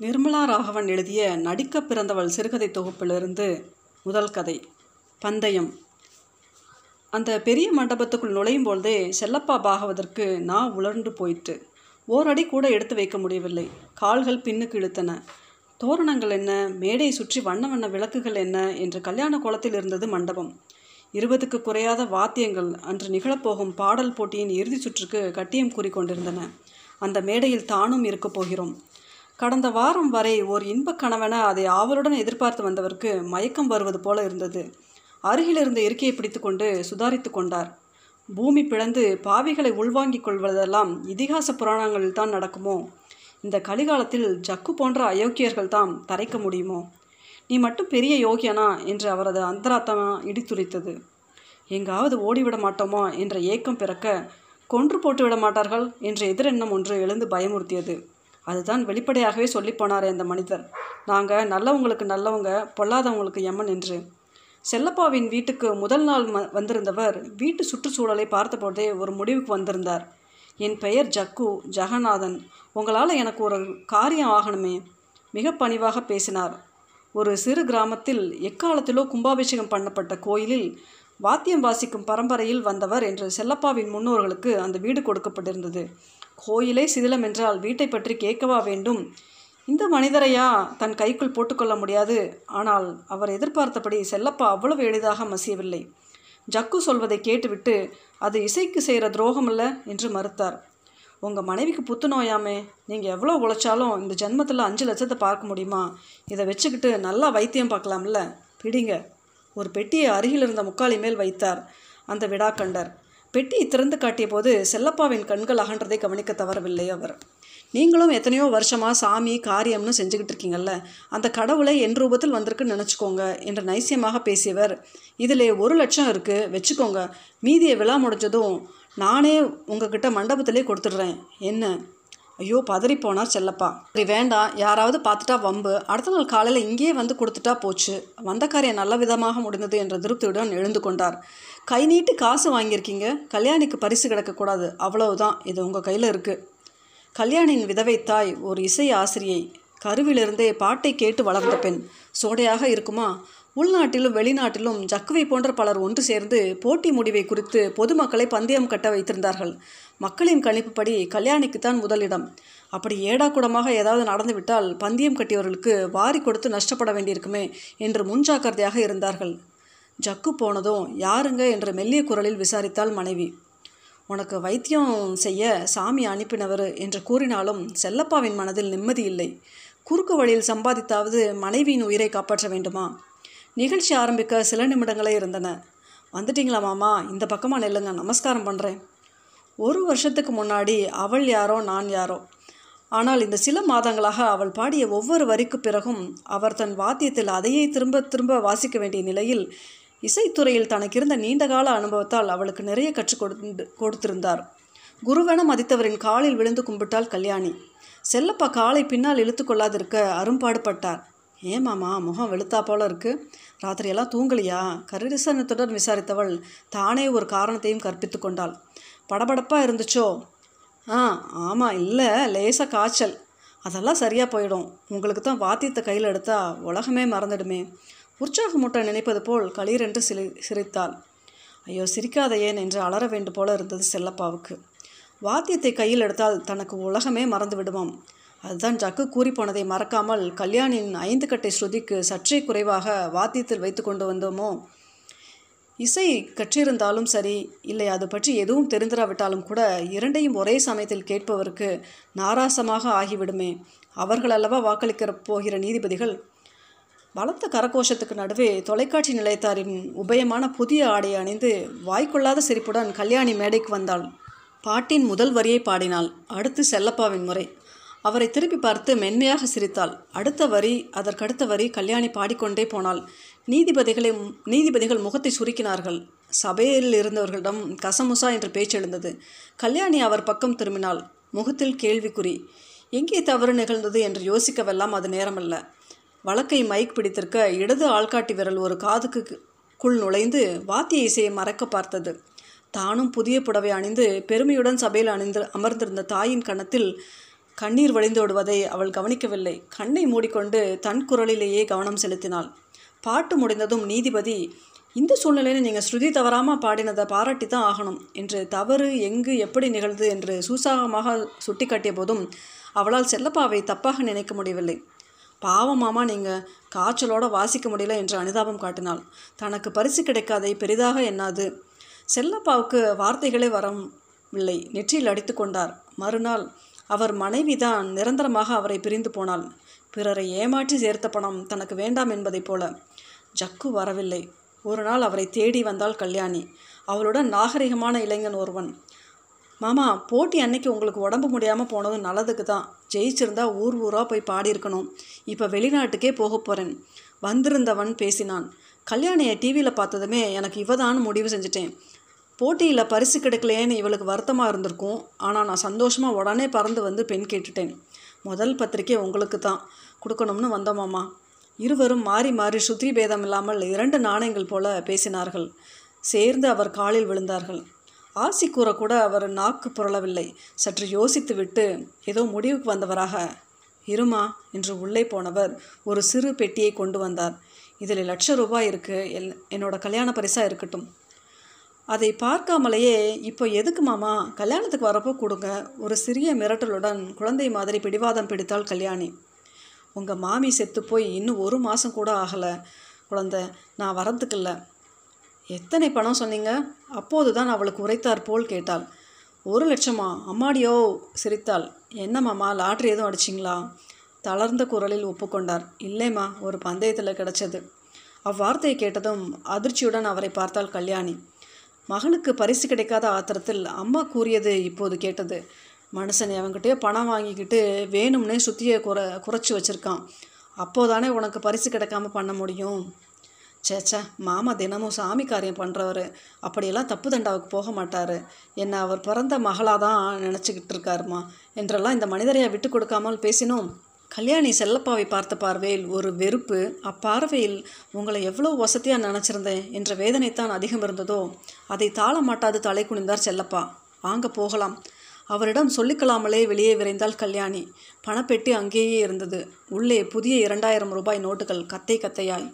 நிர்மலா ராகவன் எழுதிய நடிக்க பிறந்தவள் சிறுகதை தொகுப்பிலிருந்து முதல் கதை பந்தயம். அந்த பெரிய மண்டபத்துக்குள் நுழையும் பொழுதே செல்லப்பா பாகவதற்கு நான் உலர்ந்து போயிட்டு ஓரடி கூட எடுத்து வைக்க முடியவில்லை. கால்கள் பின்னுக்கு இழுத்தன. தோரணங்கள் என்ன? மேடையை சுற்றி வண்ண வண்ண விளக்குகள் என்ன? என்று கல்யாண கோலத்தில் இருந்தது மண்டபம். இருபதுக்கு குறையாத வாத்தியங்கள் அன்று நிகழப்போகும் பாடல் போட்டியின் இறுதி சுற்றுக்கு கட்டியம் கூறிக்கொண்டிருந்தன. அந்த மேடையில் தானும் இருக்கப் போகிறோம். கடந்த வாரம் வரை ஓர் இன்பக் கணவன அதை ஆவலுடன் எதிர்பார்த்து வந்தவருக்கு மயக்கம் வருவது போல இருந்தது. அருகில் இருந்த இருக்கையை பிடித்துக்கொண்டு சுதாரித்து கொண்டார். பூமி பிளந்து பாவிகளை உள்வாங்கிக் கொள்வதெல்லாம் இதிகாச புராணங்களில் தான் நடக்குமோ? இந்த கலிகாலத்தில் ஜக்கு போன்ற அயோக்கியர்கள் தாம் தரைக்க முடியுமோ? நீ மட்டும் பெரிய யோகியனா? என்று அவரது அந்தராத்தமா இடித்துரைத்தது. எங்காவது ஓடிவிட மாட்டோமா? என்ற ஏக்கம் பிறக்க கொன்று போட்டு விட மாட்டார்கள்? என்ற எதிரெண்ணம் ஒன்று எழுந்து பயமுறுத்தியது. அதுதான் வெளிப்படையாகவே சொல்லிப் போனாரே அந்த மனிதர். நாங்கள் நல்லவங்களுக்கு நல்லவங்க பொல்லாதவங்களுக்கு எம்மன் என்று. செல்லப்பாவின் வீட்டுக்கு முதல் நாள் ம வந்திருந்தவர் வீட்டு சுற்றுச்சூழலை பார்த்தபோதே ஒரு முடிவுக்கு வந்திருந்தார். என் பெயர் ஜக்கு ஜெகநாதன். உங்களால் எனக்கு ஒரு காரியம் ஆகணுமே மிக பணிவாக பேசினார். ஒரு சிறு கிராமத்தில் எக்காலத்திலோ கும்பாபிஷேகம் பண்ணப்பட்ட கோயிலில் வாத்தியம் வாசிக்கும் பரம்பரையில் வந்தவர் என்று செல்லப்பாவின் முன்னோர்களுக்கு அந்த வீடு கொடுக்கப்பட்டிருந்தது. கோயிலே சிதிலம் என்றால் வீட்டை பற்றி கேட்கவா வேண்டும்? இந்த மனிதரையா தன் கைக்குள் போட்டுக்கொள்ள முடியாது. ஆனால் அவர் எதிர்பார்த்தபடி செல்லப்பா அவ்வளவு எளிதாக மசியவில்லை. ஜக்கு சொல்வதை கேட்டுவிட்டு அது இசைக்கு செய்கிற துரோகமல்ல என்று மறுத்தார். உங்கள் மனைவிக்கு புத்துநோயாமே நீங்கள் எவ்வளோ உழைச்சாலும் இந்த ஜென்மத்தில் அஞ்சு லட்சத்தை பார்க்க முடியுமா? இதை வச்சுக்கிட்டு நல்லா வைத்தியம் பார்க்கலாம்ல? பிடிங்க. ஒரு பெட்டியை அருகில் இருந்த முக்காலி மேல் வைத்தார். அந்த விடாக்கண்டர் பெட்டியை திறந்து காட்டிய போது செல்லப்பாவின் கண்கள் அகன்றதை கவனிக்க தவறவில்லை அவர். நீங்களும் எத்தனையோ வருஷமாக சாமி காரியம்னு செஞ்சுக்கிட்டு இருக்கீங்கல்ல அந்த கடவுளை என் ரூபத்தில் வந்திருக்குன்னு நினச்சிக்கோங்க என்று நைசியமாக பேசியவர். இதில் ஒரு லட்சம் இருக்குது வச்சுக்கோங்க. மீதியை விழா முடிஞ்சதும் நானே உங்ககிட்ட மண்டபத்திலே கொடுத்துட்றேன். என்ன? ஐயோ பதறிப்போனார் செல்லப்பா. சரி வேண்டாம் யாராவது பார்த்துட்டா வம்பு. அடுத்த நாள் காலையில் இங்கேயே வந்து கொடுத்துட்டா போச்சு. வந்த காரியம் நல்ல விதமாக முடிந்தது என்ற திருப்தியுடன் எழுந்து கொண்டார். கை நீட்டு காசு வாங்கியிருக்கீங்க. கல்யாணிக்கு பரிசு கிடக்கக்கூடாது. அவ்வளவுதான். இது உங்கள் கையில் இருக்குது கல்யாணியின் விதவை தாய் ஒரு இசை ஆசிரியை. கருவிலிருந்தே பாட்டை கேட்டு வளர்ந்த பெண். சோடையாக இருக்குமா? உள்நாட்டிலும் வெளிநாட்டிலும் ஜக்குவை போன்ற பலர் ஒன்று சேர்ந்து போட்டி முடிவை குறித்து பொதுமக்களை பந்தயம் கட்ட வைத்திருந்தார்கள். மக்களின் கணிப்புப்படி கல்யாணிக்குத்தான் முதலிடம் அப்படி ஏடாக்குடமாக ஏதாவது நடந்துவிட்டால் பந்தயம் கட்டியவர்களுக்கு வாரி கொடுத்து நஷ்டப்பட வேண்டியிருக்குமே என்று முன்ஜாக்கிரதையாக இருந்தார்கள். ஜக்கு போனதும் யாருங்க? என்ற மெல்லிய குரலில் விசாரித்தாள் மனைவி. உனக்கு வைத்தியம் செய்ய சாமி அனுப்பினவர் என்று கூறினாலும் செல்லப்பாவின் மனதில் நிம்மதி இல்லை. குறுக்கு வழியில் சம்பாதித்தாவது மனைவியின் உயிரை காப்பாற்ற வேண்டுமா? நிகழ்ச்சி ஆரம்பிக்க சில நிமிடங்களே இருந்தன. வந்துட்டீங்களா மாமா? இந்த பக்கமாக நில்லுங்க நமஸ்காரம் பண்ணுறேன் ஒரு வருஷத்துக்கு முன்னாடி அவள் யாரோ நான் யாரோ. ஆனால் இந்த சில மாதங்களாக அவள் பாடிய ஒவ்வொரு வரிக்கு பிறகும் அவர் தன் வாத்தியத்தில் அதையே திரும்ப திரும்ப வாசிக்க வேண்டிய நிலையில் இசைத்துறையில் தனக்கிருந்த நீண்டகால அனுபவத்தால் அவளுக்கு நிறைய கற்றுக் கொடுத்து கொடுத்திருந்தார். குருவென மதித்தவரின் காலில் விழுந்து கும்பிட்டாள் கல்யாணி. செல்லப்பா காலை பின்னால் இழுத்து கொள்ளாதிருக்க அரும்பாடுபட்டார். ஏன் மாமா? முகம் வெளுத்தா போல இருக்குது ராத்திரியெல்லாம் தூங்கலையா? கரிசனத்துடன் விசாரித்தவள் தானே ஒரு காரணத்தையும் கற்பித்து கொண்டாள். படபடப்பாக இருந்துச்சோ? ஆ ஆமாம் இல்லை லேசாக காய்ச்சல். அதெல்லாம் சரியாக போயிடும். உங்களுக்கு தான் வாத்தியத்தை கையில் எடுத்தால் உலகமே மறந்துடுமே. உற்சாகமூட்ட நினைப்பது போல் களீரென்று சிரி சிரித்தாள். ஐயோ சிரிக்காதையேன் என்று அலற வேண்டும் போல இருந்தது செல்லப்பாவுக்கு. வாத்தியத்தை கையில் எடுத்தால் தனக்கு உலகமே மறந்து விடுமாம் அதுதான் ஜக்கு கூறி போனதை மறக்காமல் கல்யாணின் ஐந்து கட்டை ஸ்ருதிக்கு சற்றே குறைவாக வாத்தியத்தில் வைத்து கொண்டு வந்தோமோ? இசை கற்றிருந்தாலும் சரி இல்லை அது பற்றி எதுவும் தெரிந்திராவிட்டாலும் கூட இரண்டையும் ஒரே சமயத்தில் கேட்பவருக்கு நாராசமாக ஆகிவிடுமே. அவர்கள் அல்லவா வாக்களிக்க போகிற நீதிபதிகள்? பலத்த கரகோஷத்துக்கு நடுவே தொலைக்காட்சி நிலையத்தாரின் உபயமான புதிய ஆடையை அணிந்து வாய்க்கொள்ளாத சிரிப்புடன் கல்யாணி மேடைக்கு வந்தாள். பாட்டின் முதல் வரியை பாடினாள். அடுத்து செல்லப்பாவின் முறை. அவரை திருப்பி பார்த்து மென்மையாக சிரித்தாள். அடுத்த வரி அதற்கடுத்த வரி கல்யாணி பாடிக்கொண்டே போனாள். நீதிபதிகளை நீதிபதிகள் முகத்தை சுருக்கினார்கள். சபையில் இருந்தவர்களிடம் கசமுசா என்று பேச்செழுந்தது. கல்யாணி அவர் பக்கம் திரும்பினாள். முகத்தில் கேள்விக்குறி எங்கே தவறு நிகழ்ந்தது? என்று யோசிக்கவெல்லாம் அது நேரமல்ல. வழக்கை மைக் பிடித்திருக்க இடது ஆள்காட்டி விரல் ஒரு காதுக்கு குள் நுழைந்து வாத்திய இசையை மறக்க பார்த்தது. தானும் புதிய புடவை அணிந்து பெருமையுடன் சபையில் அணிந்து அமர்ந்திருந்த தாயின் கணத்தில் கண்ணீர் வழிந்தோடுவதை அவள் கவனிக்கவில்லை. கண்ணை மூடிக்கொண்டு தன் குரலிலேயே கவனம் செலுத்தினாள். பாட்டு முடிந்ததும் நீதிபதி இந்த சூழ்நிலையில் நீங்கள் ஸ்ருதி தவறாமல் பாடினதை பாராட்டி தான் ஆகணும் என்று தவறு எங்கு எப்படி நிகழ்து என்று சூசாகமாக சுட்டிக்காட்டிய போதும் அவளால் செல்லப்பாவை தப்பாக நினைக்க முடியவில்லை. பாவம் மாமா நீங்கள் காய்ச்சலோடு வாசிக்க முடியல என்று அனுதாபம் காட்டினாள். தனக்கு பரிசு கிடைக்காதை பெரிதாக எண்ணாது செல்லப்பாவுக்கு வார்த்தைகளே வரவில்லை நெற்றியில் அடித்து கொண்டார். மறுநாள் அவர் மனைவிதான் நிரந்தரமாக அவரை பிரிந்து போனாள். பிறரை ஏமாற்றி சேர்த்த பணம் தனக்கு வேண்டாம் என்பதைப் போல. ஜக்கு வரவில்லை. ஒரு நாள் அவரை தேடி வந்தாள் கல்யாணி. அவளுடன் நாகரிகமான இளைஞன் ஒருவன். மாமா போட்டி அன்னைக்கு உங்களுக்கு உடம்பு முடியாமல் போனது நல்லதுக்கு தான் ஜெயிச்சிருந்தா ஊர் ஊராக போய் பாடியிருக்கணும். இப்போ வெளிநாட்டுக்கே போக போகிறேன் வந்திருந்தவன் பேசினான். கல்யாணியை டிவியில் பார்த்ததுமே எனக்கு இவதான்னு முடிவு செஞ்சுட்டேன். போட்டியில் பரிசு கிடைக்கலையேன்னு இவளுக்கு வருத்தமாக இருந்திருக்கும். ஆனால் நான் சந்தோஷமாக உடனே பறந்து வந்து பெண் கேட்டுட்டேன். முதல் பத்திரிக்கை உங்களுக்கு தான். கொடுக்கணும்னு வந்தோமாமா இருவரும் மாறி மாறி சுத்தி பேதம் இல்லாமல் இரண்டு நாணயங்கள் போல பேசினார்கள். சேர்ந்து அவர் காலில் விழுந்தார்கள். ஆசி கூற கூட அவர் நாக்கு புரளவில்லை. சற்று யோசித்துவிட்டு ஏதோ முடிவுக்கு வந்தவராக. இருமா என்று உள்ளே போனவர் ஒரு சிறு பெட்டியை கொண்டு வந்தார். இதில் லட்ச ரூபாய் இருக்கு. எல் என்னோட கல்யாண பரிசாக இருக்கட்டும். அதை பார்க்காமலேயே இப்போ எதுக்கு மாமா கல்யாணத்துக்கு வரப்போ கொடுங்க. ஒரு சிறிய மிரட்டலுடன் குழந்தை மாதிரி பிடிவாதம் பிடித்தாள் கல்யாணி. உங்கள் மாமி செத்து போய் இன்னும் ஒரு மாதம் கூட ஆகலை. குழந்தை நான் வரத்துக்கு இல்லை. எத்தனை பணம் சொன்னீங்க? அப்போது தான் அவளுக்கு உரைத்தார் போல் கேட்டாள். ஒரு லட்சமா? அம்மாடியோ? சிரித்தாள். என்ன மாமா லாட்ரி எதுவும் அடிச்சிங்களா? தளர்ந்த குரலில் ஒப்புக்கொண்டார். இல்லைம்மா ஒரு பந்தயத்தில் கிடச்சது. அவ்வார்த்தையை கேட்டதும் அதிர்ச்சியுடன் அவரை பார்த்தாள் கல்யாணி. மகளுக்கு பரிசு கிடைக்காத ஆத்திரத்தில் அம்மா கூறியது இப்போது கேட்டது. மனுஷன் அவன்கிட்டயே பணம் வாங்கிக்கிட்டு வேணும்னே சுத்தியை குறை குறைச்சி வச்சுருக்கான். அப்போதானே உனக்கு பரிசு கிடைக்காம பண்ண முடியும்? சேச்சா மாமா தினமும் சாமி காரியம் பண்ணுறவர் அப்படியெல்லாம் தப்பு தண்டாவுக்கு போக மாட்டார். என்னை அவர் பிறந்த மகளாக தான் நினச்சிக்கிட்டு இருக்காருமா? என்றெல்லாம் இந்த மனிதரையை விட்டு கொடுக்காமல் பேசினோம். கல்யாணி செல்லப்பாவை பார்த்த பார்வையில் ஒரு வெறுப்பு அப்பார்வையில் உங்களை எவ்வளோ வசதியாக நினச்சிருந்தேன் என்ற வேதனைத்தான் அதிகம் இருந்ததோ அதை தாள மாட்டாது தலை குனிந்தார் செல்லப்பா. வாங்க போகலாம். அவரிடம் சொல்லிக்கலாமலே வெளியே விரைந்தாள் கல்யாணி. பணப்பெட்டி அங்கேயே இருந்தது. உள்ளே புதிய இரண்டாயிரம் ரூபாய் நோட்டுகள் கத்தை கத்தையாய்